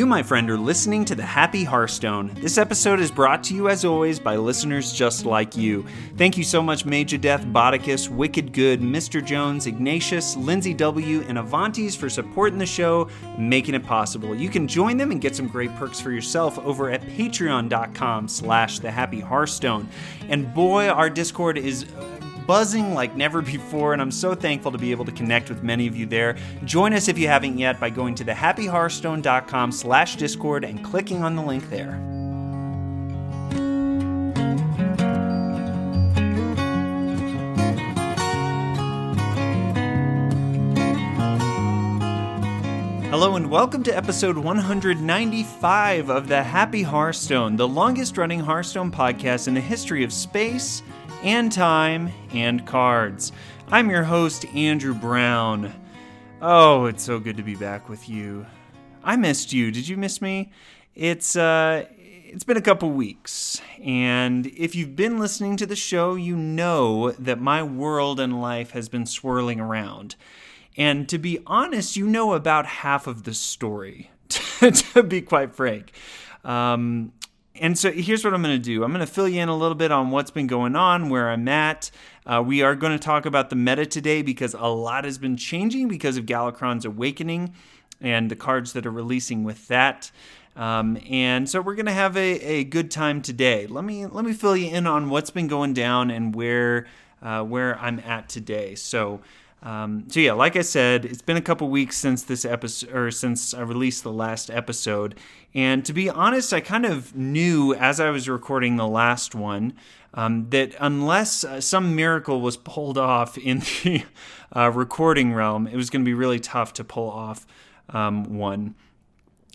You, my friend, are listening to the Happy Hearthstone. This episode is brought to you, as always, by listeners just like you. Thank you so much, Major Death, Bodicus, Wicked Good, Mr. Jones, Ignatius, Lindsay W., and Avantes for supporting the show making it possible. You can join them and get some great perks for yourself over at patreon.com slash the Happy Hearthstone. And boy, our Discord is buzzing like never before, and I'm so thankful to be able to connect with many of you there. Join us if you haven't yet by going to thehappyhearthstone.com slash discord and clicking on the link there. Hello and welcome to episode 195 of the Happy Hearthstone, the longest running Hearthstone podcast in the history of space and time and cards. I'm your host, Andrew Brown. Oh, it's so good to be back with you. I missed you. Did you miss me? It's uh it's been a couple weeks, and if you've been listening to the show, you know that my world and life has been swirling around. And to be honest, you know about half of the story, to be quite frank. Um, and so here's what I'm going to do I'm going to fill you in a little bit on what's been going on, where I'm at. Uh, we are going to talk about the meta today because a lot has been changing because of Galakrond's Awakening and the cards that are releasing with that. Um, and so we're going to have a, a good time today. Let me let me fill you in on what's been going down and where uh, where I'm at today. So um, so yeah, like I said, it's been a couple weeks since this episode or since I released the last episode, and to be honest, I kind of knew as I was recording the last one um, that unless uh, some miracle was pulled off in the uh, recording realm, it was going to be really tough to pull off um, one.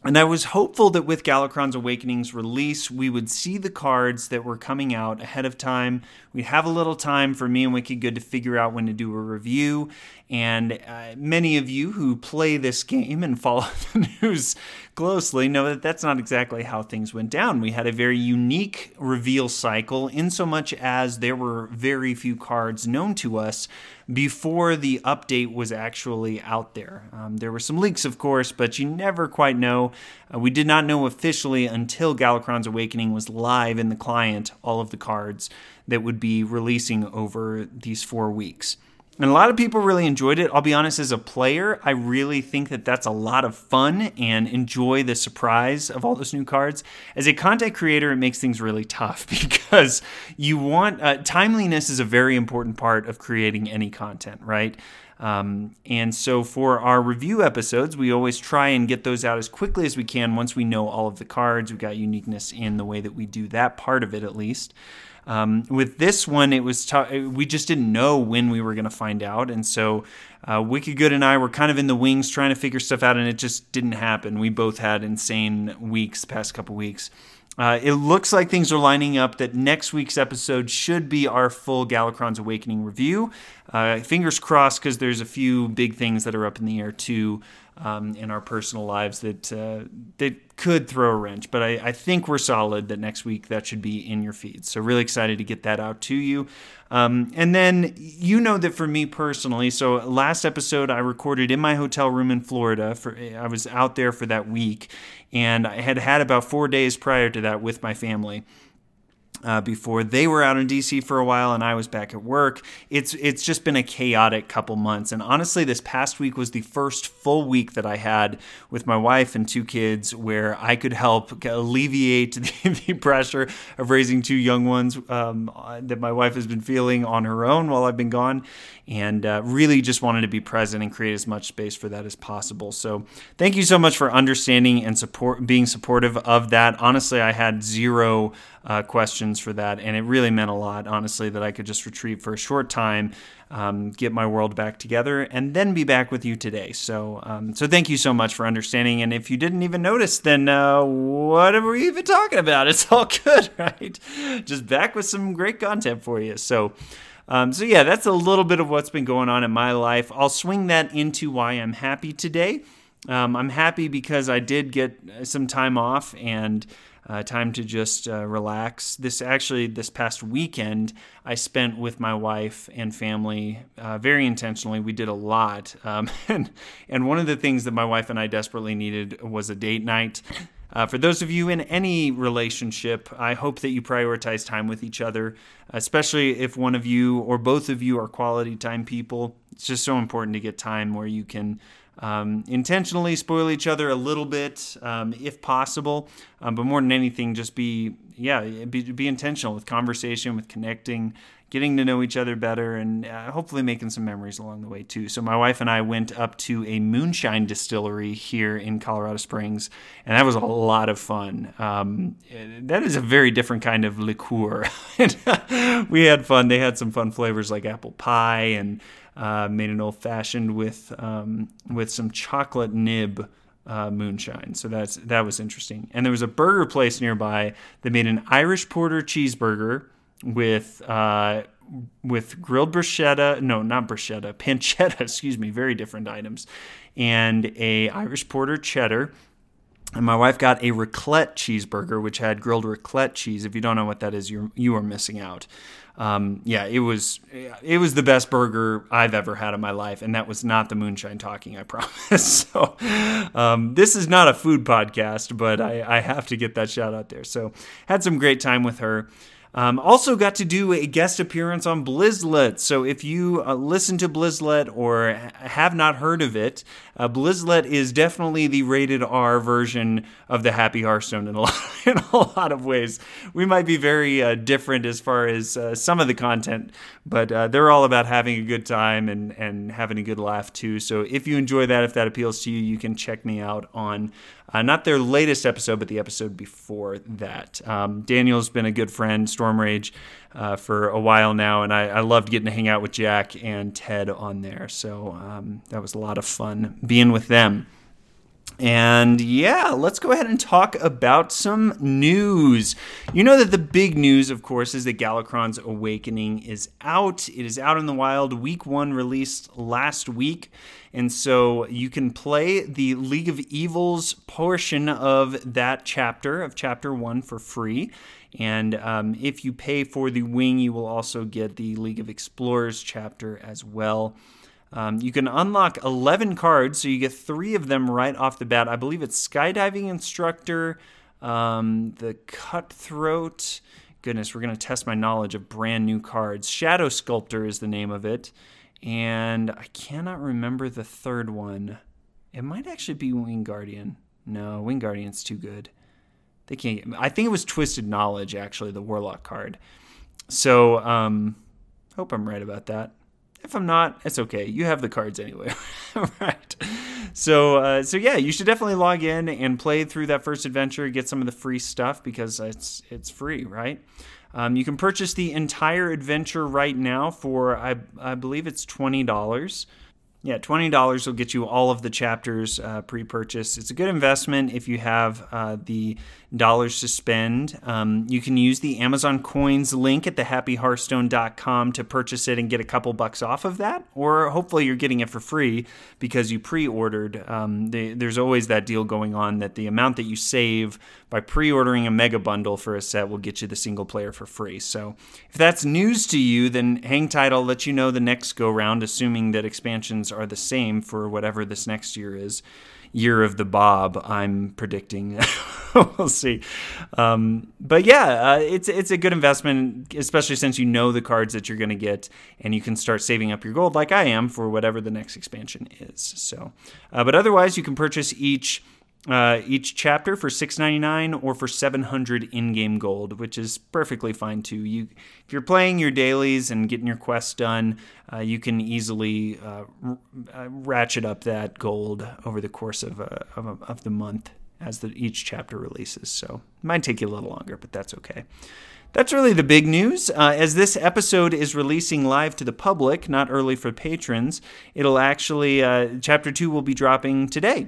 And I was hopeful that with Galakrond's Awakening's release, we would see the cards that were coming out ahead of time. We'd have a little time for me and Wicked Good to figure out when to do a review. And uh, many of you who play this game and follow the news closely know that that's not exactly how things went down. We had a very unique reveal cycle, in so much as there were very few cards known to us before the update was actually out there. Um, there were some leaks, of course, but you never quite know. Uh, we did not know officially until Galakrond's Awakening was live in the client all of the cards that would be releasing over these four weeks. And a lot of people really enjoyed it. I'll be honest, as a player, I really think that that's a lot of fun and enjoy the surprise of all those new cards. As a content creator, it makes things really tough because you want uh, timeliness is a very important part of creating any content, right? Um, and so for our review episodes, we always try and get those out as quickly as we can once we know all of the cards. We've got uniqueness in the way that we do that part of it, at least. Um, with this one, it was t- we just didn't know when we were going to find out, and so uh, Wicked Good and I were kind of in the wings trying to figure stuff out, and it just didn't happen. We both had insane weeks, past couple weeks. Uh, it looks like things are lining up that next week's episode should be our full Galakrond's Awakening review. Uh, fingers crossed, because there's a few big things that are up in the air too um, in our personal lives that uh, that could throw a wrench. But I, I, think we're solid that next week that should be in your feed. So really excited to get that out to you. Um, and then you know that for me personally, so last episode I recorded in my hotel room in Florida. For I was out there for that week, and I had had about four days prior to that with my family uh, before they were out in DC for a while and I was back at work. It's it's just been a chaotic couple months, and honestly, this past week was the first full week that I had with my wife and two kids where I could help alleviate the, the pressure of raising two young ones um, that my wife has been feeling on her own while I've been gone, and uh, really just wanted to be present and create as much space for that as possible. So thank you so much for understanding and support being supportive of that. Honestly, I had zero uh, questions for that. And it really meant a lot, honestly, that I could just retreat for a short time, um, get my world back together, and then be back with you today. So, um, so thank you so much for understanding. And if you didn't even notice, then uh, what are we even talking about? It's all good, right? Just back with some great content for you. So. Um, so yeah, that's a little bit of what's been going on in my life. I'll swing that into why I'm happy today. Um, I'm happy because I did get some time off and uh, time to just uh, relax. This actually, this past weekend, I spent with my wife and family uh, very intentionally. We did a lot, um, and and one of the things that my wife and I desperately needed was a date night. Uh, for those of you in any relationship, I hope that you prioritize time with each other, especially if one of you or both of you are quality time people. It's just so important to get time where you can um, intentionally spoil each other a little bit, um, if possible. Um, but more than anything, just be yeah, be, be intentional with conversation, with connecting, getting to know each other better, and uh, hopefully making some memories along the way too. So my wife and I went up to a moonshine distillery here in Colorado Springs, and that was a lot of fun. Um, that is a very different kind of liqueur. we had fun. They had some fun flavors like apple pie and uh, made an old fashioned with um, with some chocolate nib. Uh, moonshine. So that's that was interesting. And there was a burger place nearby that made an Irish Porter cheeseburger with uh, with grilled bruschetta. No, not bruschetta, pancetta. Excuse me. Very different items, and a Irish Porter cheddar. And my wife got a raclette cheeseburger, which had grilled raclette cheese. If you don't know what that is, you you are missing out um, yeah, it was it was the best burger I've ever had in my life, and that was not the moonshine talking. I promise. so um, this is not a food podcast, but I, I have to get that shout out there. So had some great time with her. Um, also got to do a guest appearance on Blizzlet. So if you uh, listen to Blizzlet or have not heard of it, uh, Blizzlet is definitely the rated R version of the Happy Hearthstone in a lot, in a lot of ways. We might be very uh, different as far as uh, some of the content, but uh, they're all about having a good time and, and having a good laugh too. So if you enjoy that, if that appeals to you, you can check me out on uh, not their latest episode, but the episode before that. Um, Daniel's been a good friend, Storm Rage, uh, for a while now, and I, I, loved getting to hang out with Jack and Ted on there. So um, that was a lot of fun being with them. And yeah, let's go ahead and talk about some news. You know that the big news, of course, is that Galakrond's Awakening is out. It is out in the wild. Week one released last week. And so you can play the League of Evils portion of that chapter, of chapter one, for free. And um, if you pay for the wing, you will also get the League of Explorers chapter as well. Um, you can unlock 11 cards, so you get three of them right off the bat. I believe it's Skydiving Instructor, um, the Cutthroat. Goodness, we're going to test my knowledge of brand new cards. Shadow Sculptor is the name of it. And I cannot remember the third one. It might actually be Wing Guardian. No, Wing Guardian's too good. They can't. Get, I think it was Twisted Knowledge, actually, the Warlock card. So, um, hope I'm right about that. If I'm not, it's okay. You have the cards anyway, right? So, uh, so yeah, you should definitely log in and play through that first adventure, get some of the free stuff because it's it's free, right? Um, you can purchase the entire adventure right now for I I believe it's twenty dollars. Yeah, twenty dollars will get you all of the chapters uh, pre-purchased. It's a good investment if you have uh, the dollars to spend. Um, you can use the Amazon Coins link at thehappyhearthstone.com to purchase it and get a couple bucks off of that, or hopefully you're getting it for free because you pre-ordered. Um, the, there's always that deal going on that the amount that you save by pre-ordering a mega bundle for a set will get you the single player for free. So if that's news to you, then hang tight. I'll let you know the next go round, assuming that expansions are the same for whatever this next year is. Year of the Bob, I'm predicting. we'll see. Um, but yeah, uh, it's it's a good investment, especially since you know the cards that you're going to get, and you can start saving up your gold, like I am, for whatever the next expansion is. So, uh, but otherwise, you can purchase each uh, each chapter for six ninety nine or for seven hundred in game gold, which is perfectly fine too. You, if you're playing your dailies and getting your quests done, uh, you can easily uh, r- uh, ratchet up that gold over the course of uh, of, of, the month as the, each chapter releases. So it might take you a little longer, but that's okay. That's really the big news. Uh, as this episode is releasing live to the public, not early for patrons, it'll actually, uh, chapter two will be dropping today.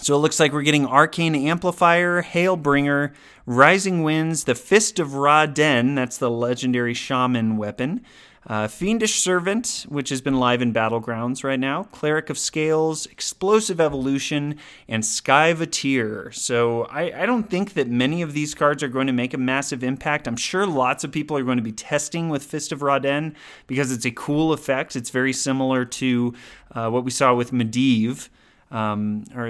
So it looks like we're getting Arcane Amplifier, Hailbringer, Rising Winds, the Fist of Ra-Den, that's the legendary shaman weapon, Uh, Fiendish Servant, which has been live in Battlegrounds right now, Cleric of Scales, Explosive Evolution, and Skyvateer. So I, I, don't think that many of these cards are going to make a massive impact. I'm sure lots of people are going to be testing with Fist of Ra-Den because it's a cool effect. It's very similar to uh, what we saw with Medivh. Um, or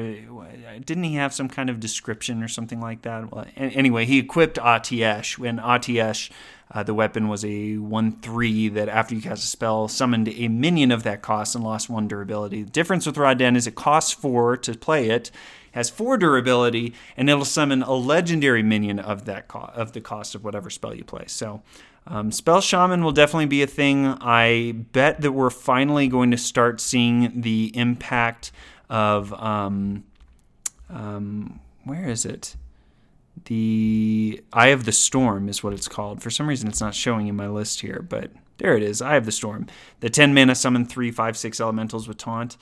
didn't he have some kind of description or something like that? Well, anyway, he equipped Atiesh when Atiesh uh, the weapon was a 1 3 that after you cast a spell summoned a minion of that cost and lost 1 durability. The difference with Ra-Den is it costs 4 to play it, has 4 durability, and it'll summon a legendary minion of that co- of the cost of whatever spell you play. So um, Spell Shaman will definitely be a thing. I bet that we're finally going to start seeing the impact of. Um, um, where is it? the Eye of the Storm is what it's called. For some reason, it's not showing in my list here, but there it is. Eye of the Storm. The 10 mana summon 3, 5, 6 elementals with taunt.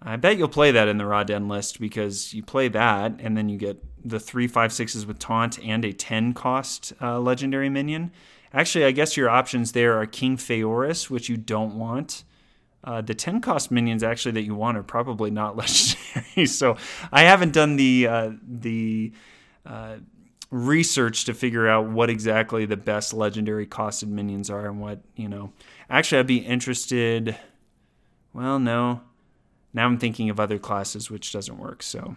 I bet you'll play that in the Ra-Den list because you play that and then you get the 3, 5, 6s with taunt and a 10 cost uh, legendary minion. Actually, I guess your options there are King Phaoris, which you don't want. Uh, the 10 cost minions actually that you want are probably not legendary. so I haven't done the uh, the uh, research to figure out what exactly the best legendary costed minions are and what, you know. Actually, I'd be interested. Well, no. Now I'm thinking of other classes, which doesn't work. So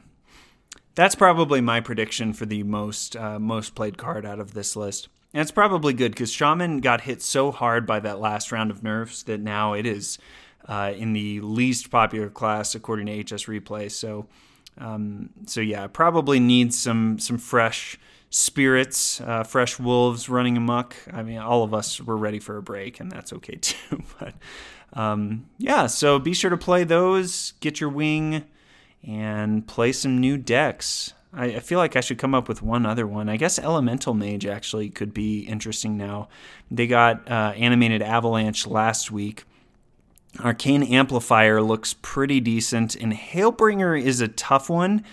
that's probably my prediction for the most uh, most played card out of this list. And it's probably good because Shaman got hit so hard by that last round of nerfs that now it is uh, in the least popular class according to HS Replay. So, um, so yeah, probably needs some some fresh spirits, uh, fresh wolves running amok. I mean, all of us were ready for a break, and that's okay too. but um, yeah, so be sure to play those, get your wing, and play some new decks. I, I feel like I should come up with one other one. I guess Elemental Mage actually could be interesting now. They got uh, animated Avalanche last week. Arcane Amplifier looks pretty decent, and Hailbringer is a tough one.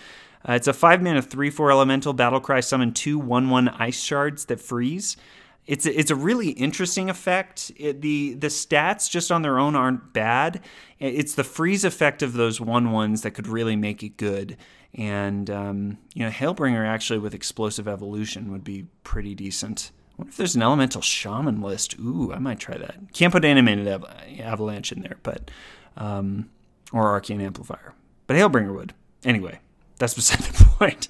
Uh, it's a 5 mana 3 4 elemental battlecry summon two 1 1 ice shards that freeze. It's a, it's a really interesting effect. It, the the stats just on their own aren't bad. It's the freeze effect of those one ones that could really make it good. And um, you know, Hailbringer actually with explosive evolution would be pretty decent. What if there's an elemental shaman list? Ooh, I might try that. Can't put animated av- avalanche in there, but um, or arcane amplifier. But Hailbringer would. Anyway, that's beside the point.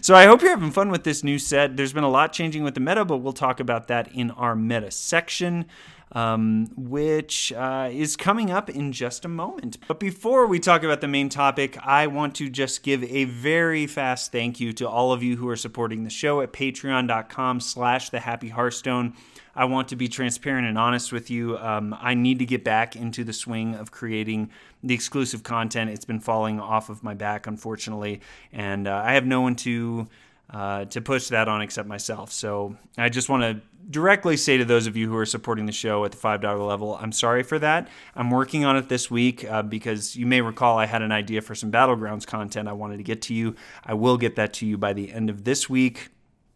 So I hope you're having fun with this new set. There's been a lot changing with the meta, but we'll talk about that in our meta section. Um, which uh, is coming up in just a moment. But before we talk about the main topic, I want to just give a very fast thank you to all of you who are supporting the show at patreon.com slash the happy hearthstone. I want to be transparent and honest with you. Um, I need to get back into the swing of creating the exclusive content. It's been falling off of my back, unfortunately, and uh, I have no one to uh, to push that on except myself. So I just want to directly say to those of you who are supporting the show at the $5 level, I'm sorry for that. I'm working on it this week uh, because you may recall I had an idea for some Battlegrounds content I wanted to get to you. I will get that to you by the end of this week.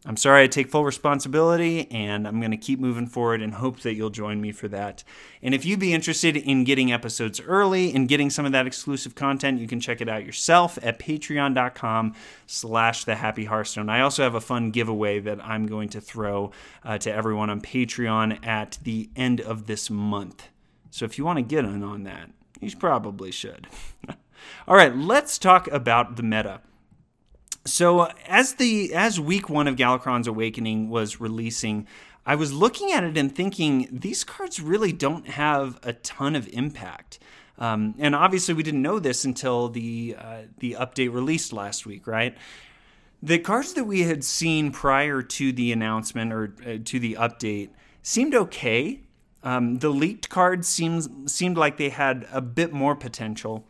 I'm sorry I take full responsibility, and I'm going to keep moving forward and hope that you'll join me for that. And if you'd be interested in getting episodes early and getting some of that exclusive content, you can check it out yourself at patreon.com slash the happy hearthstone. I also have a fun giveaway that I'm going to throw uh, to everyone on Patreon at the end of this month. So if you want to get in on that, you probably should. All right, let's talk about the meta. So as the as week one of Galakrond's Awakening was releasing, I was looking at it and thinking these cards really don't have a ton of impact. Um, and obviously, we didn't know this until the uh, the update released last week, right? The cards that we had seen prior to the announcement or uh, to the update seemed okay. Um, the leaked cards seemed seemed like they had a bit more potential.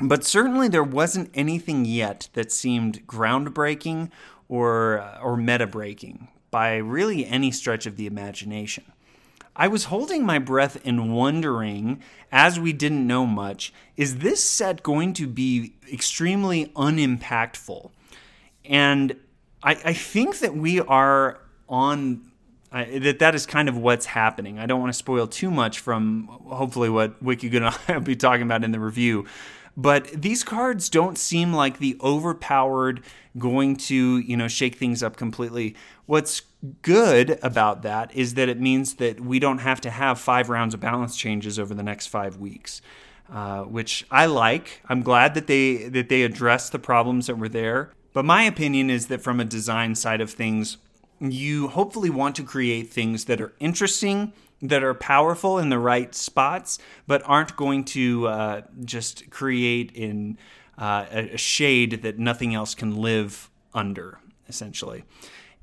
But certainly there wasn't anything yet that seemed groundbreaking or, uh, or meta breaking by really any stretch of the imagination. I was holding my breath and wondering, as we didn't know much, is this set going to be extremely unimpactful? And I, I think that we are on that that is kind of what's happening. I don't want to spoil too much from hopefully what Wicked Good and I will be talking about in the review. But these cards don't seem like the overpowered, going to you know shake things up completely. What's good about that is that it means that we don't have to have five rounds of balance changes over the next five weeks. Uh, which I like. I'm glad that they that they addressed the problems that were there. But my opinion is that from a design side of things, you hopefully want to create things that are interesting, that are powerful in the right spots, but aren't going to uh, just create in uh, a shade that nothing else can live under, essentially.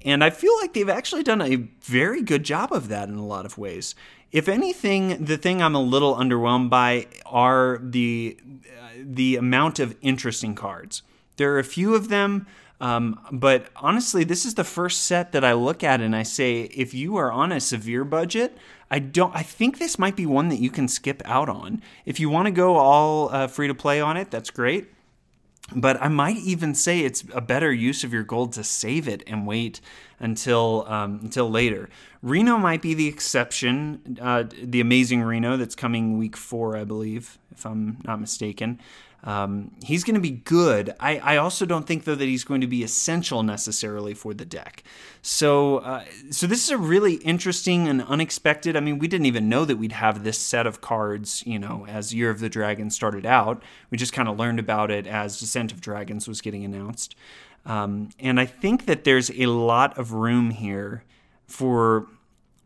And I feel like they've actually done a very good job of that in a lot of ways. If anything, the thing I'm a little underwhelmed by are the uh, the amount of interesting cards. There are a few of them, um, but honestly, this is the first set that I look at and I say, if you are on a severe budget, I don't. I think this might be one that you can skip out on. If you want to go all uh, free to play on it, that's great. But I might even say it's a better use of your gold to save it and wait until um, until later. Reno might be the exception. Uh, the amazing Reno that's coming week four, I believe, if I'm not mistaken. Um, he's going to be good. I, I, also don't think though that he's going to be essential necessarily for the deck. So uh, so this is a really interesting and unexpected. I mean, we didn't even know that we'd have this set of cards. You know, as Year of the Dragon started out, we just kind of learned about it as Descent of Dragons was getting announced. Um, and I think that there's a lot of room here for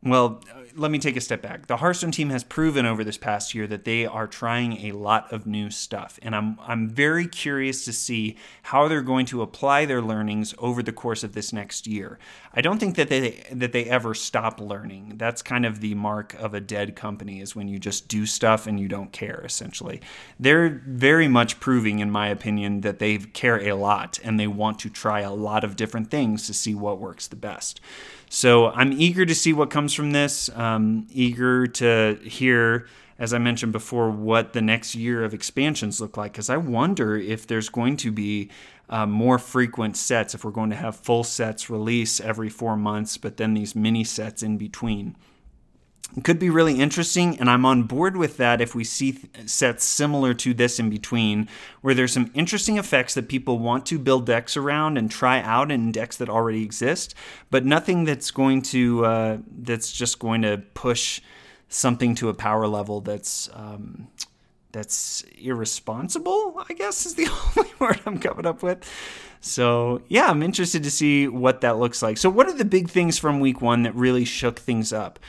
well, let me take a step back. The Hearthstone team has proven over this past year that they are trying a lot of new stuff, and I'm I'm very curious to see how they're going to apply their learnings over the course of this next year. I don't think that they that they ever stop learning. That's kind of the mark of a dead company is when you just do stuff and you don't care essentially. They're very much proving in my opinion that they care a lot and they want to try a lot of different things to see what works the best. So I'm eager to see what comes from this. Um, eager to hear, as I mentioned before, what the next year of expansions look like. Because I wonder if there's going to be uh, more frequent sets, if we're going to have full sets release every four months, but then these mini sets in between could be really interesting, and I'm on board with that if we see sets similar to this in between, where there's some interesting effects that people want to build decks around and try out in decks that already exist, but nothing that's going to uh, that's just going to push something to a power level that's um, that's irresponsible. I guess is the only word I'm coming up with. So yeah, I'm interested to see what that looks like. So what are the big things from week one that really shook things up?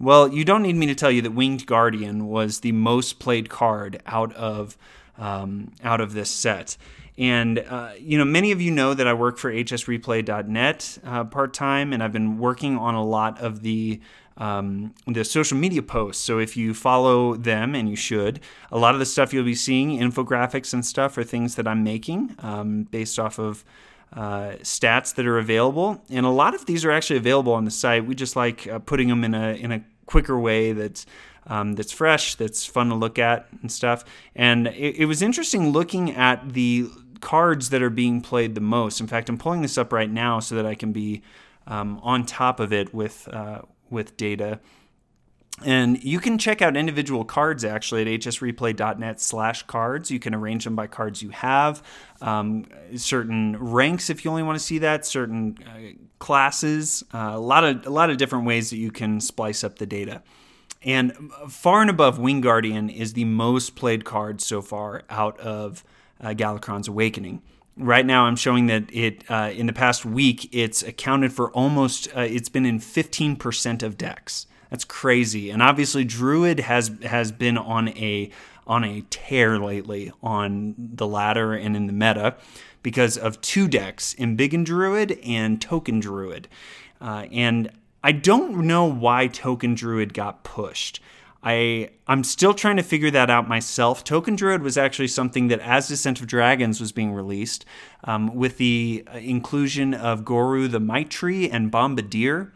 Well, you don't need me to tell you that Winged Guardian was the most played card out of um, out of this set. And, uh, you know, many of you know that I work for hsreplay.net uh, part time, and I've been working on a lot of the um, the social media posts. So if you follow them, and you should, a lot of the stuff you'll be seeing, infographics and stuff, are things that I'm making um, based off of uh, stats that are available, and a lot of these are actually available on the site. We just like uh, putting them in a in a quicker way that's um, that's fresh, that's fun to look at and stuff. And it, it was interesting looking at the cards that are being played the most. In fact, I'm pulling this up right now so that I can be um, on top of it with uh, with data. And you can check out individual cards actually at hsreplay.net slash cards. You can arrange them by cards you have, um, certain ranks if you only want to see that, certain uh, classes, uh, a lot of a lot of different ways that you can splice up the data. And far and above, Wing Guardian is the most played card so far out of uh, Galakrond's Awakening. Right now, I'm showing that it uh, in the past week it's accounted for almost. Uh, it's been in 15% of decks. That's crazy. And obviously, Druid has has been on a on a tear lately on the ladder and in the meta because of two decks, Embiggen Druid and Token Druid. Uh, and I don't know why Token Druid got pushed. I I'm still trying to figure that out myself. Token Druid was actually something that, as Descent of Dragons was being released, um, with the uh, inclusion of Goru the Tree and Bombardier,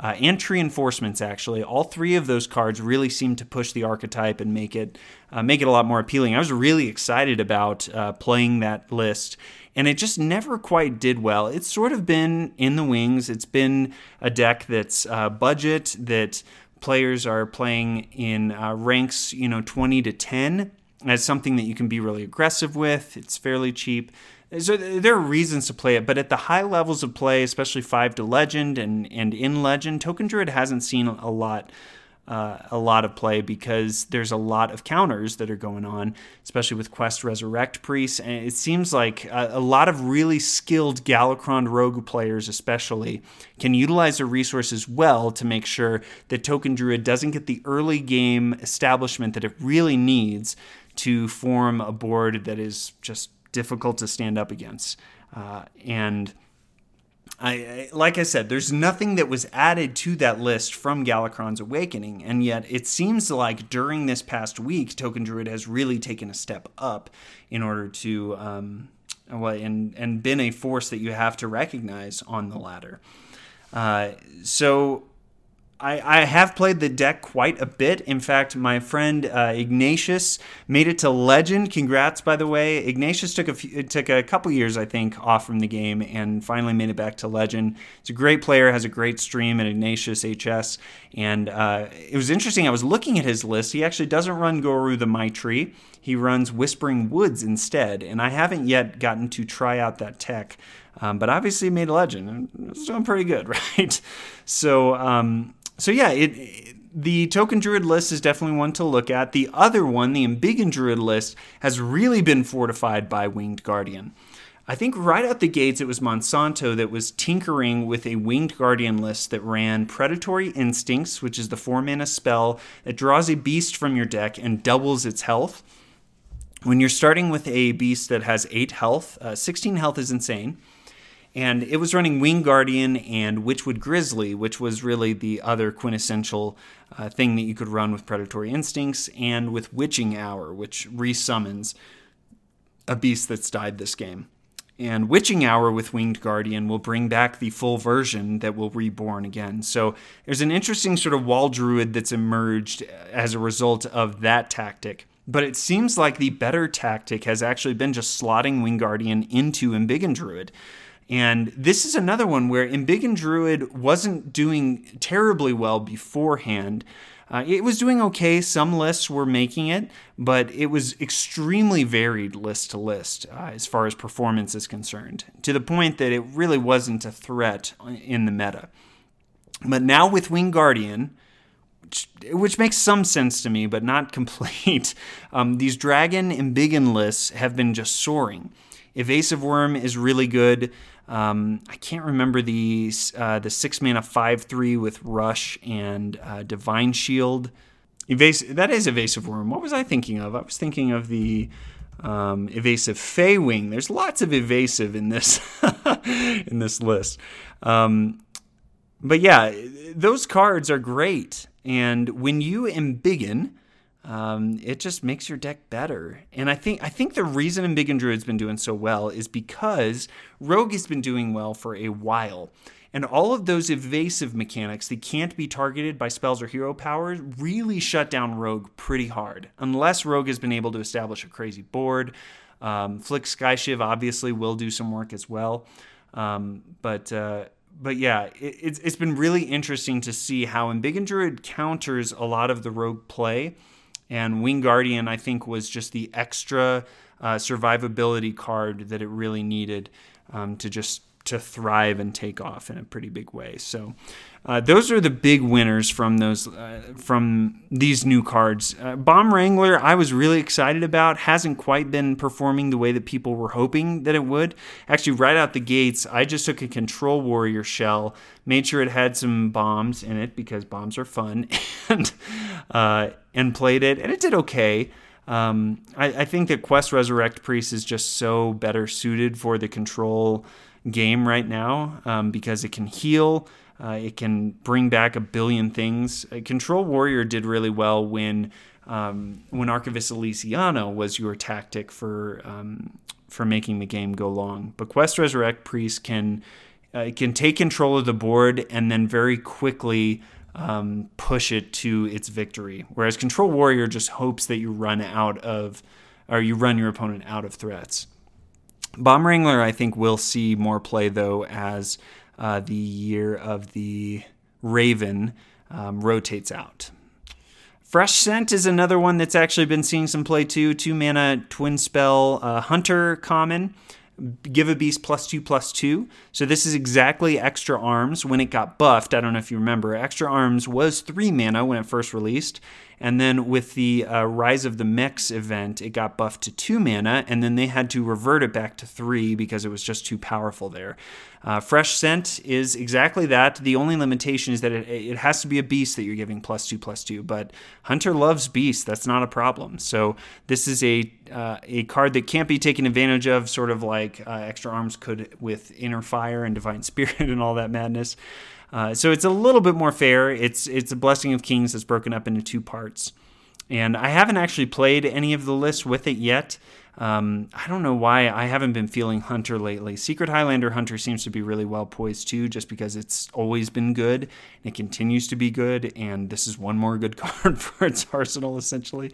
uh, and Treenforcements. Actually, all three of those cards really seem to push the archetype and make it uh, make it a lot more appealing. I was really excited about uh, playing that list, and it just never quite did well. It's sort of been in the wings. It's been a deck that's uh, budget that players are playing in uh, ranks, you know, 20 to 10 as something that you can be really aggressive with. It's fairly cheap. So there are reasons to play it, but at the high levels of play, especially five to legend and and in legend, Token Druid hasn't seen a lot. Uh, a lot of play because there's a lot of counters that are going on, especially with Quest Resurrect Priests. And it seems like a, a, lot of really skilled Galakrond Rogue players, especially, can utilize their resources well to make sure that Token Druid doesn't get the early game establishment that it really needs to form a board that is just difficult to stand up against. Uh, and I, I, like I said, there's nothing that was added to that list from Galakrond's Awakening, and yet it seems like during this past week, Token Druid has really taken a step up in order to, um, well, and and been a force that you have to recognize on the ladder. Uh, so I, I have played the deck quite a bit. In fact, my friend uh, Ignatius made it to Legend. Congrats, by the way. Ignatius took a few, took a couple years, I think, off from the game and finally made it back to Legend. He's a great player, has a great stream at Ignatius HS. And uh, it was interesting. I was looking at his list. He actually doesn't run Goru the Mightree. He runs Whispering Woods instead. And I haven't yet gotten to try out that tech. Um, but obviously made a legend it's doing pretty good, right? So um, so yeah, it, it, the token druid list is definitely one to look at. The other one, the embiggen druid list, has really been fortified by Winged Guardian. I think right out the gates, it was Monsanto that was tinkering with a Winged Guardian list that ran Predatory Instincts, which is the four mana spell that draws a beast from your deck and doubles its health. When you're starting with a beast that has 8 health, uh, 16 health is insane and it was running Wing Guardian and Witchwood Grizzly, which was really the other quintessential uh, thing that you could run with Predatory Instincts, and with Witching Hour, which resummons a beast that's died this game. And Witching Hour with Winged Guardian will bring back the full version that will reborn again. So there's an interesting sort of wall druid that's emerged as a result of that tactic. But it seems like the better tactic has actually been just slotting Wing Guardian into Embiggen Druid. And this is another one where Embiggen Druid wasn't doing terribly well beforehand. Uh, it was doing okay. Some lists were making it, but it was extremely varied list to list uh, as far as performance is concerned, to the point that it really wasn't a threat in the meta. But now with Wing Guardian, which, which makes some sense to me, but not complete, um, these Dragon Embiggen lists have been just soaring. Evasive Worm is really good. Um, I can't remember the uh, the six mana five three with Rush and uh, Divine Shield. That is Evasive Worm. What was I thinking of? I was thinking of the um, evasive Feywing. There's lots of evasive in this in this list. Um, but yeah, those cards are great. And when you embiggen, um, it just makes your deck better. And I think I think the reason Embiggen Druid's been doing so well is because Rogue has been doing well for a while. And all of those evasive mechanics that can't be targeted by spells or hero powers really shut down Rogue pretty hard. Unless Rogue has been able to establish a crazy board. Um, Flick Skyshiv obviously will do some work as well. Um, but uh, but yeah, it, it's, it's been really interesting to see how Embiggen Druid counters a lot of the Rogue play and Wing Guardian, I think, was just the extra uh, survivability card that it really needed um, to just to thrive and take off in a pretty big way. So uh, those are the big winners from those uh, from these new cards. Uh, Bomb Wrangler, I was really excited about. Hasn't quite been performing the way that people were hoping that it would. Actually, right out the gates, I just took a Control Warrior shell, made sure it had some bombs in it because bombs are fun, and uh, and played it, and it did okay. Um, I, I, think that Quest Resurrect Priest is just so better suited for the control game right now um, because it can heal. Uh, it can bring back a billion things. Uh, Control Warrior did really well when um, when Archivist Elysiana was your tactic for um, for making the game go long. But Quest Resurrect Priest can uh, it can take control of the board and then very quickly um, push it to its victory. Whereas Control Warrior just hopes that you run out of, or you run your opponent out of threats. Bomb Wrangler, I think, will see more play though as uh, the year of the Raven um, rotates out. Fresh Scent is another one that's actually been seeing some play too. Two mana twin spell uh, Hunter common give a beast plus two plus two. So this is exactly extra arms when it got buffed. I don't know if you remember. Extra arms was three mana when it first released. And then with the uh, Rise of the Mechs event, it got buffed to two mana, and then they had to revert it back to three because it was just too powerful there. Uh, Fresh Scent is exactly that. The only limitation is that it, it has to be a beast that you're giving plus two plus two. But Hunter loves beasts. That's not a problem. So this is a uh, a card that can't be taken advantage of, sort of like uh, Extra Arms could with Inner Fire and Divine Spirit and all that madness. Uh, so it's a little bit more fair. It's it's a Blessing of Kings that's broken up into two parts, and I haven't actually played any of the lists with it yet. Um, I don't know why I haven't been feeling Hunter lately. Secret Highlander Hunter seems to be really well poised too, just because it's always been good and it continues to be good, and this is one more good card for its arsenal essentially.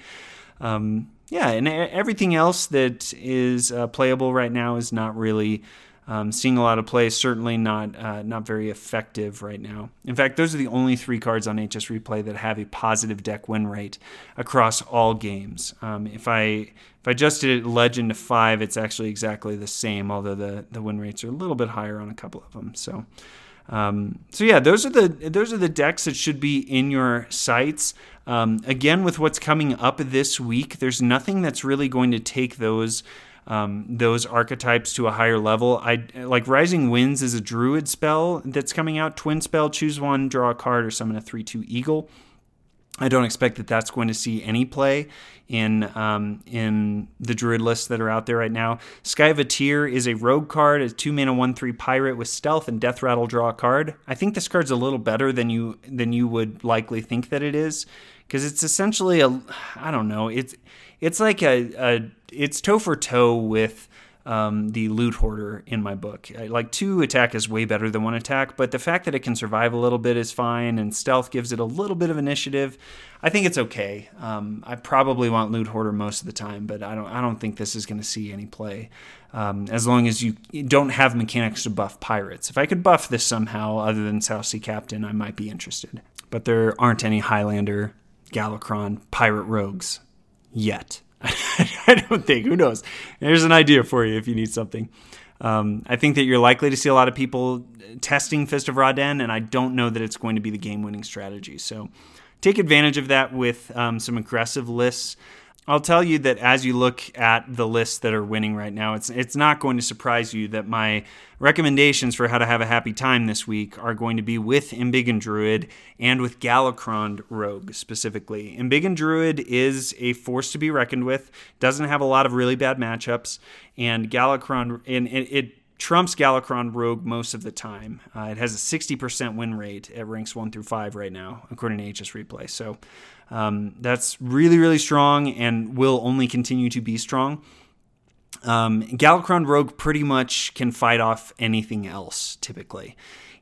Um, yeah, and everything else that is uh, playable right now is not really um, seeing a lot of play. Certainly not uh, not very effective right now. In fact, those are the only three cards on HS Replay that have a positive deck win rate across all games. Um, if I if I adjusted it legend to five, it's actually exactly the same, although the, the win rates are a little bit higher on a couple of them. So, um, so yeah, those are the those are the decks that should be in your sights. Um, again, with what's coming up this week, there's nothing that's really going to take those um, those archetypes to a higher level. I like Rising Winds is a druid spell that's coming out. Twin spell, choose one, draw a card, or summon a three-two eagle. I don't expect that that's going to see any play in um, in the druid lists that are out there right now. Skyvateer is a rogue card, a two mana one three pirate with stealth and death rattle. Draw a card. I think this card's a little better than you than you would likely think that it is because it's essentially a I don't know it's it's like a, a it's toe for toe with um, the loot hoarder in my book. Like two attack is way better than one attack, but the fact that it can survive a little bit is fine, and stealth gives it a little bit of initiative. I think it's okay. Um, I probably want loot hoarder most of the time, but I don't. I don't think this is going to see any play. Um, as long as you don't have mechanics to buff pirates. If I could buff this somehow, other than Southsea Captain, I might be interested. But there aren't any Highlander, Galakrond, pirate rogues yet. I don't think. Who knows? There's an idea for you if you need something. Um, I think that you're likely to see a lot of people testing Fist of Ra-Den, and I don't know that it's going to be the game winning strategy. So take advantage of that with um, some aggressive lists. I'll tell you that as you look at the lists that are winning right now, it's it's not going to surprise you that my recommendations for how to have a happy time this week are going to be with Embiggen Druid and with Galakrond Rogue specifically. Embiggen Druid is a force to be reckoned with, doesn't have a lot of really bad matchups, and Galakrond and it, trumps Galakrond Rogue most of the time. Uh, it has a 60% win rate at ranks 1 through 5 right now, according to HS Replay. So um, that's really, really strong and will only continue to be strong. Um, Galakrond Rogue pretty much can fight off anything else typically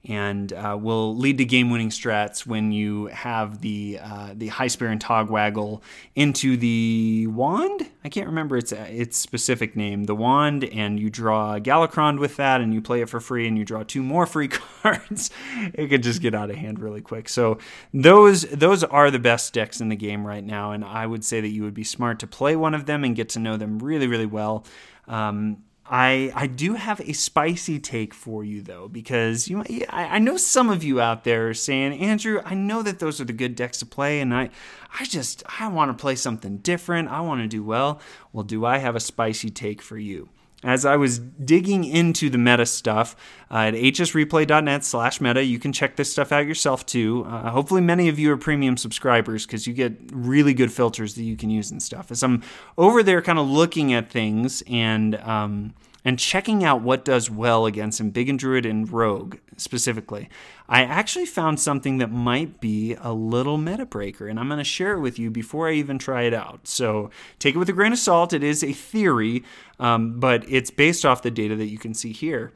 and uh, will lead to game-winning strats when you have the uh, the high spear and Togwaggle into the wand. I can't remember its its specific name. The wand, and you draw Galakrond with that, and you play it for free, and you draw two more free cards. it could just get out of hand really quick. So those those are the best decks in the game right now, and I would say that you would be smart to play one of them and get to know them really really well. Um, I I do have a spicy take for you though because you I, I know some of you out there are saying Andrew I know that those are the good decks to play and I I just I want to play something different. I want to do well. Well do I have a spicy take for you as I was digging into the meta stuff uh, at hsreplay.net slash meta, you can check this stuff out yourself too. Uh, hopefully, many of you are premium subscribers because you get really good filters that you can use and stuff. As I'm over there kind of looking at things and um, and checking out what does well against Embiggen Druid and Rogue specifically, I actually found something that might be a little meta breaker, and I'm going to share it with you before I even try it out. So take it with a grain of salt. It is a theory, um, but it's based off the data that you can see here.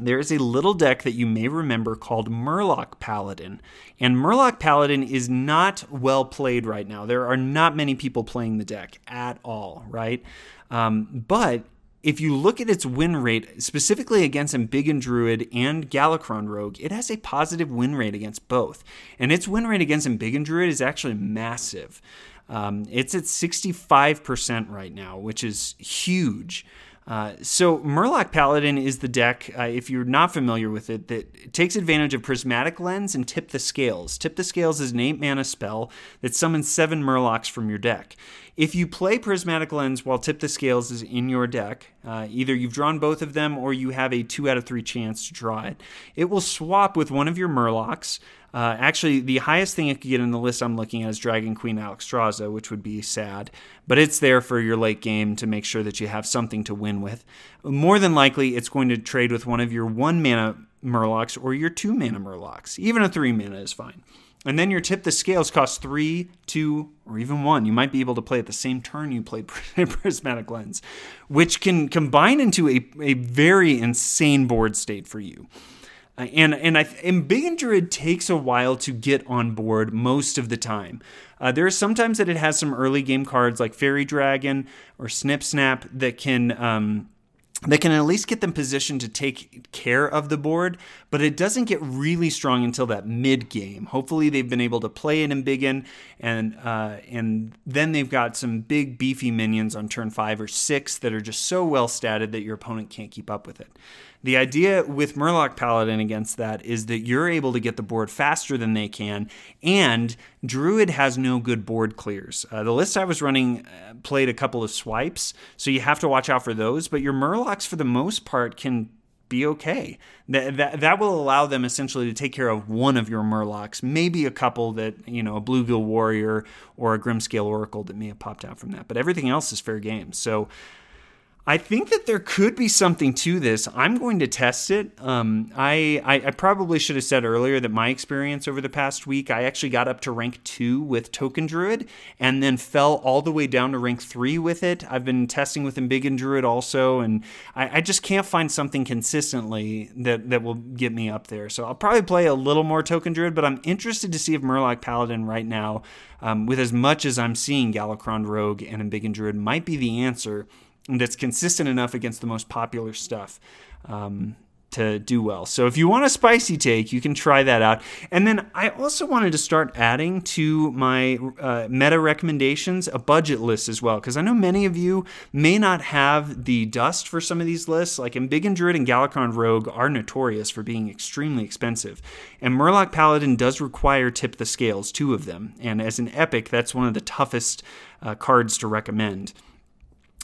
there is a little deck that you may remember called Murloc Paladin. And Murloc Paladin is not well played right now. There are not many people playing the deck at all, right? Um, but if you look at its win rate, specifically against Embiggen Druid and Galakrond Rogue, it has a positive win rate against both. And its win rate against Embiggen Druid is actually massive. Um, it's at 65% right now, which is huge. Uh, so Murloc Paladin is the deck, uh, if you're not familiar with it, that takes advantage of Prismatic Lens and Tip the Scales. Tip the Scales is an 8 mana spell that summons 7 Murlocs from your deck. If you play Prismatic Lens while Tip the Scales is in your deck, uh, either you've drawn both of them or you have a 2 out of 3 chance to draw it, it will swap with one of your Murlocs. Uh, actually, the highest thing it could get in the list I'm looking at is Dragon Queen Alexstrasza, which would be sad, but it's there for your late game to make sure that you have something to win with. More than likely, it's going to trade with one of your one mana Murlocs or your two mana Murlocs. Even a three mana is fine. And then your tip the scales cost three, two, or even one. You might be able to play at the same turn you played Prismatic Lens, which can combine into a, a very insane board state for you. Uh, and and I Embiggen Druid takes a while to get on board most of the time. Uh, there are sometimes that it has some early game cards like Fairy Dragon or Snip Snap that can um, that can at least get them positioned to take care of the board, but it doesn't get really strong until that mid game. Hopefully, they've been able to play it Embiggen, and uh, and then they've got some big beefy minions on turn five or six that are just so well statted that your opponent can't keep up with it. The idea with Murloc Paladin against that is that you're able to get the board faster than they can, and Druid has no good board clears. Uh, the list I was running uh, played a couple of swipes, so you have to watch out for those, but your Murlocs, for the most part, can be okay. That, that that will allow them essentially to take care of one of your Murlocs, maybe a couple that you know a Bluegill Warrior or a Grimscale Oracle that may have popped out from that, but everything else is fair game. So I think that there could be something to this. I'm going to test it. Um, I, I, I probably should have said earlier that my experience over the past week, I actually got up to rank two with Token Druid and then fell all the way down to rank three with it. I've been testing with Embiggen Druid also, and I, I just can't find something consistently that, that will get me up there. So I'll probably play a little more Token Druid, but I'm interested to see if Murloc Paladin right now, um, with as much as I'm seeing Galakrond Rogue and Embiggen Druid, might be the answer that's consistent enough against the most popular stuff. Um, to do well. So if you want a spicy take, you can try that out. And then I also wanted to start adding to my uh, meta recommendations a budget list as well, because I know many of you may not have the dust for some of these lists. Like Embiggen Druid and Galakrond Rogue are notorious for being extremely expensive. And Murloc Paladin does require Tip the Scales, two of them. And as an epic, that's one of the toughest uh, cards to recommend.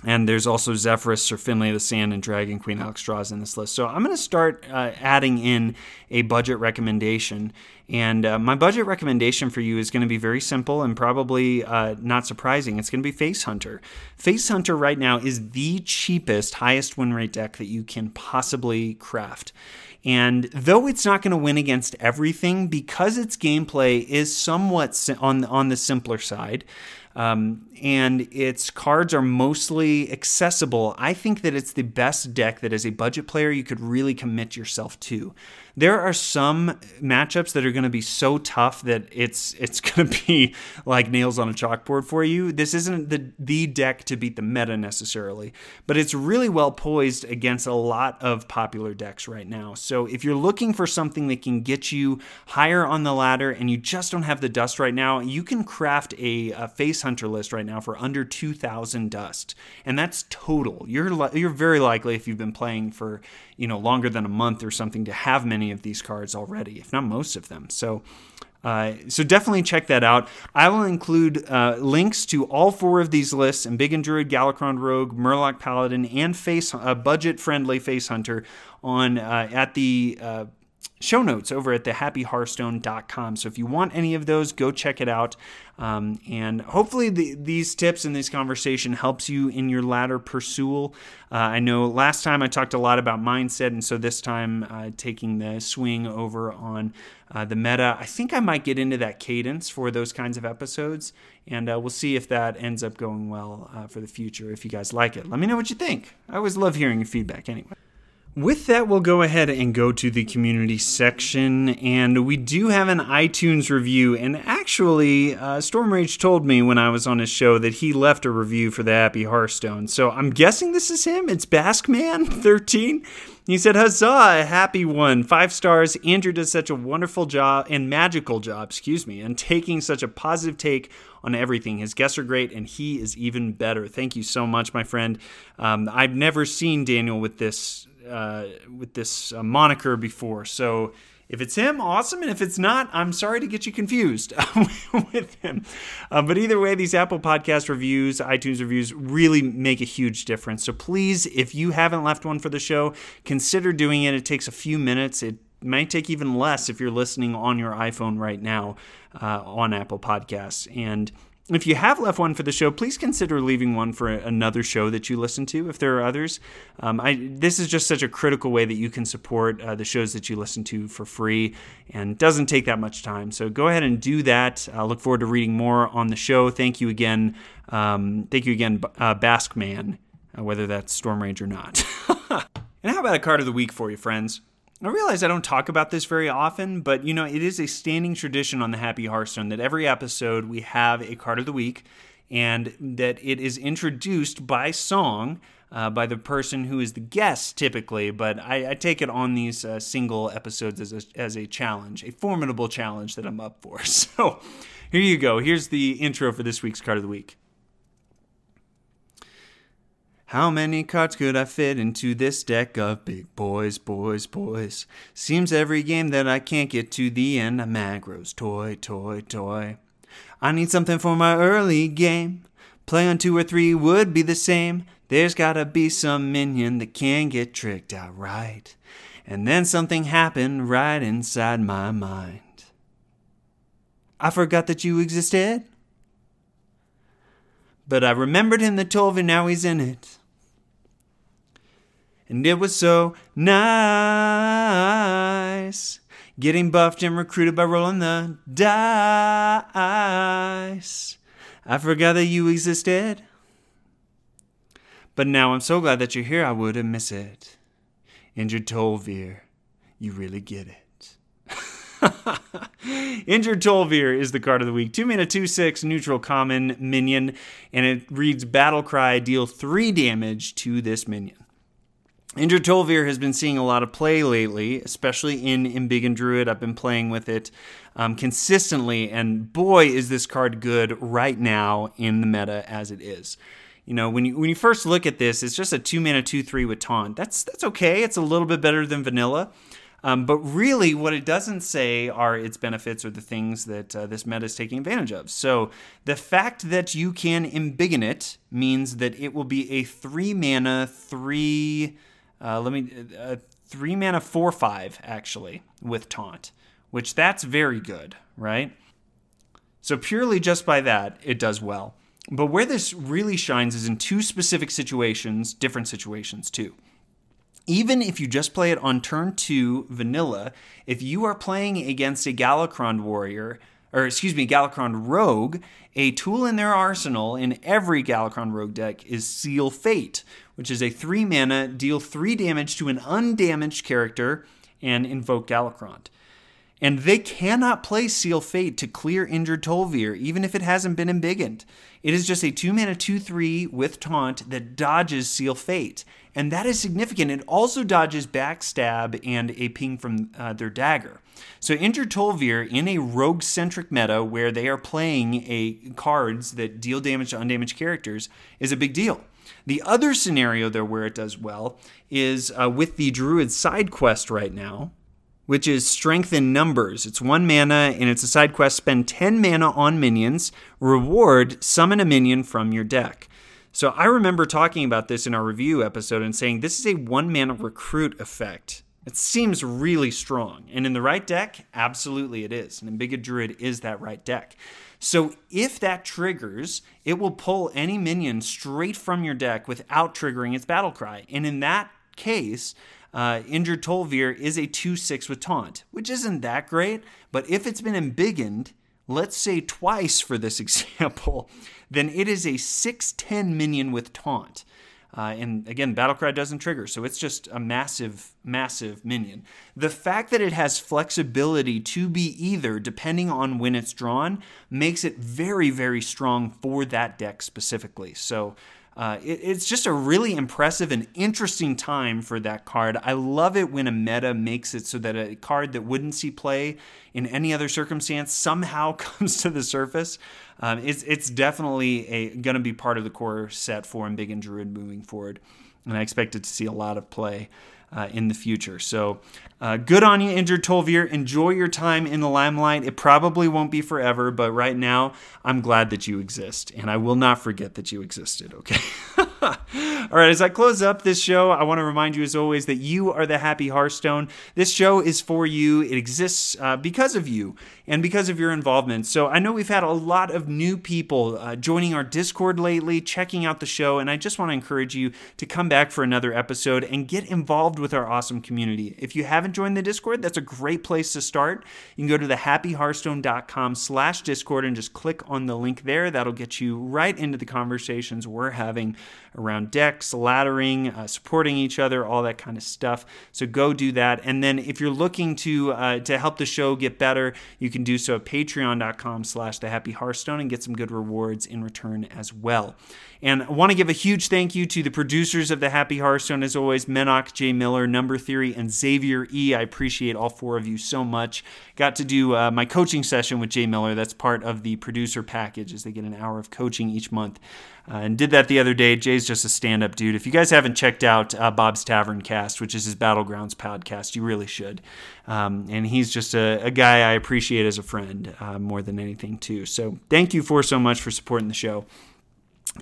And there's also Zephrys, Sir Finley the Sand, and Dragon Queen Alexstrasza in this list. So I'm going to start uh, adding in a budget recommendation. And uh, my budget recommendation for you is going to be very simple and probably uh, not surprising. It's going to be Face Hunter. Face Hunter right now is the cheapest, highest win rate deck that you can possibly craft. And though it's not going to win against everything, because its gameplay is somewhat on on the simpler side, um, and its cards are mostly accessible. I think that it's the best deck that as a budget player you could really commit yourself to there are some matchups that are going to be so tough that it's it's going to be like nails on a chalkboard for you. This isn't the the deck to beat the meta necessarily, but it's really well poised against a lot of popular decks right now. So if you're looking for something that can get you higher on the ladder and you just don't have the dust right now, you can craft a, a face hunter list right now for under 2,000 dust, and that's total. You're you're very likely if you've been playing for you know longer than a month or something to have many of these cards already, if not most of them. So. Uh, so definitely check that out. I will include uh, links to all four of these lists: Embiggen Druid, Galakrond Rogue, Murloc Paladin, and Face uh, budget-friendly Face Hunter on uh, at the uh, show notes over at thehappyhearthstone.com. So if you want any of those, go check it out. Um, and hopefully the, these tips and this conversation helps you in your ladder pursuit. Uh, I know last time I talked a lot about mindset, and so this time uh, taking the swing over on uh, the meta. I think I might get into that cadence for those kinds of episodes, and uh, we'll see if that ends up going well uh, for the future. If you guys like it, let me know what you think. I always love hearing your feedback anyway. With that, we'll go ahead and go to the community section. And we do have an iTunes review. And actually, uh, Storm Rage told me when I was on his show that he left a review for the Happy Hearthstone. So I'm guessing this is him. It's Baskman13. He said, Huzzah, a happy one. Five stars. Andrew does such a wonderful job and magical job, excuse me, and taking such a positive take on everything. His guests are great, and he is even better. Thank you so much, my friend. Um, I've never seen Daniel with this uh, with this uh, moniker before, so if it's him, awesome. And if it's not, I'm sorry to get you confused with him. Uh, but either way, these Apple Podcast reviews, iTunes reviews really make a huge difference. So please, if you haven't left one for the show, consider doing it. It takes a few minutes. It might take even less if you're listening on your iPhone right now uh, on Apple Podcasts. And if you have left one for the show, please consider leaving one for another show that you listen to. If there are others, um, I, this is just such a critical way that you can support uh, the shows that you listen to for free, and doesn't take that much time. So go ahead and do that. I look forward to reading more on the show. Thank you again. Um, thank you again, uh, man, uh, whether that's Storm Rage or not. and how about a card of the week for you, friends? I realize I don't talk about this very often, but you know, it is a standing tradition on the Happy Hearthstone that every episode we have a card of the week and that it is introduced by song uh, by the person who is the guest typically, but I, I take it on these uh, single episodes as a, as a challenge, a formidable challenge that I'm up for. So here you go. Here's the intro for this week's card of the week. How many cards could I fit into this deck of big boys, boys, boys? Seems every game that I can't get to the end, I'm aggro's toy, toy, toy. I need something for my early game. Play on two or three would be the same. There's gotta be some minion that can get tricked out right. And then something happened right inside my mind. I forgot that you existed. But I remembered him that told me now he's in it and it was so nice. Getting buffed and recruited by rolling the dice. I forgot that you existed. But now I'm so glad that you're here, I wouldn't miss it. Injured Tol'vir, you really get it. Injured Tol'vir is the card of the week. 2 mana, 2 6, neutral common minion, and it reads Battle Cry, deal 3 damage to this minion. Injured Tol'vir has been seeing a lot of play lately, especially in Embiggen Druid. I've been playing with it um, consistently, and boy, is this card good right now in the meta as it is. You know, when you when you first look at this, it's just a two mana two three with taunt. That's that's okay. It's a little bit better than vanilla. Um, but really, what it doesn't say are its benefits or the things that uh, this meta is taking advantage of. So, the fact that you can embiggen it means that it will be a three mana, three uh, let me uh, three mana four five actually with taunt, which that's very good, right? So purely just by that, it does well. But where this really shines is in two specific situations, different situations too. Even if you just play it on turn two vanilla, if you are playing against a Galakrond warrior, or excuse me, Galakrond rogue, a tool in their arsenal in every Galakrond rogue deck is Seal Fate, which is a three mana, deal three damage to an undamaged character, and invoke Galakrond. And they cannot play Seal Fate to clear injured Tol'vir, even if it hasn't been embiggened. It is just a 2 mana 2 3 with taunt that dodges Seal Fate. And that is significant. It also dodges Backstab and a ping from uh, their dagger. So Injured Tolvir in a rogue centric meta where they are playing a cards that deal damage to undamaged characters is a big deal. The other scenario, there where it does well is uh, with the Druid side quest right now, which is Strength in Numbers. It's one mana and it's a side quest. Spend 10 mana on minions, reward, summon a minion from your deck. So I remember talking about this in our review episode and saying this is a one man recruit effect. It seems really strong. And in the right deck, absolutely it is. And Embiggen Druid is that right deck. So if that triggers, it will pull any minion straight from your deck without triggering its battle cry. And in that case, uh, Injured Tol'vir is a 2 6 with taunt, which isn't that great. But if it's been embiggened, let's say twice for this example, then it is a 610 minion with taunt. Uh, and again, Battlecry doesn't trigger, so it's just a massive, massive minion. The fact that it has flexibility to be either, depending on when it's drawn, makes it very, very strong for that deck specifically. So uh, it, it's just a really impressive and interesting time for that card. I love it when a meta makes it so that a card that wouldn't see play in any other circumstance somehow comes to the surface. Um, it's it's definitely going to be part of the core set for Embiggen Druid moving forward, and I expect it to see a lot of play uh, in the future. So uh, good on you, Injured Tol'vir. Enjoy your time in the limelight. It probably won't be forever, but right now, I'm glad that you exist, and I will not forget that you existed, okay? All right, as I close up this show, I want to remind you, as always, that you are the happy Hearthstone. This show is for you, it exists uh, because of you and because of your involvement. So I know we've had a lot of new people uh, joining our Discord lately, checking out the show, and I just want to encourage you to come back for another episode and get involved with our awesome community. If you haven't joined the Discord, that's a great place to start. You can go to the thehappyhearthstone.com slash Discord and just click on the link there. That'll get you right into the conversations we're having around decks, laddering, uh, supporting each other, all that kind of stuff. So go do that. And then if you're looking to uh, to help the show get better, you can do so at patreon.com slash the happy hearthstone and get some good rewards in return as well. And I want to give a huge thank you to the producers of the Happy Hearthstone, as always, Menok, Jay Miller, Number Theory, and Xavier E. I appreciate all four of you so much. Got to do uh, my coaching session with Jay Miller. That's part of the producer package, as they get an hour of coaching each month. Uh, and did that the other day. Jay's just a stand up dude. If you guys haven't checked out uh, Bob's Tavern Cast, which is his Battlegrounds podcast, you really should. Um, and he's just a, a, guy I appreciate as a friend uh, more than anything, too. So thank you for so much for supporting the show.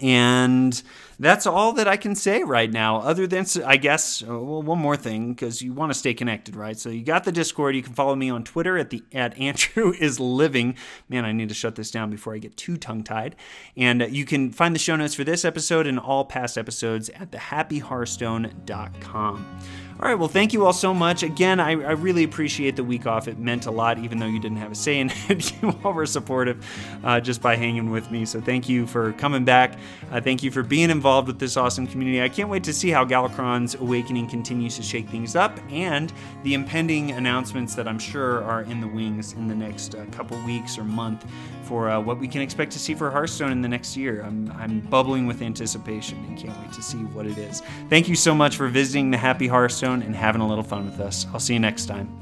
And that's all that I can say right now, other than, I guess, uh, well, one more thing, because you want to stay connected, right? So you got the Discord. You can follow me on Twitter at the at Andrew is living. Man, I need to shut this down before I get too tongue tied. And uh, you can find the show notes for this episode and all past episodes at thehappyhearthstone.com. All right, well, thank you all so much. Again, I, I, really appreciate the week off. It meant a lot, even though you didn't have a say in it. you all were supportive uh, just by hanging with me. So thank you for coming back. Uh, thank you for being involved with this awesome community. I can't wait to see how Galakrond's Awakening continues to shake things up and the impending announcements that I'm sure are in the wings in the next uh, couple weeks or month for uh, what we can expect to see for Hearthstone in the next year. I'm, I'm bubbling with anticipation and can't wait to see what it is. Thank you so much for visiting the Happy Hearthstone and having a little fun with us. I'll see you next time.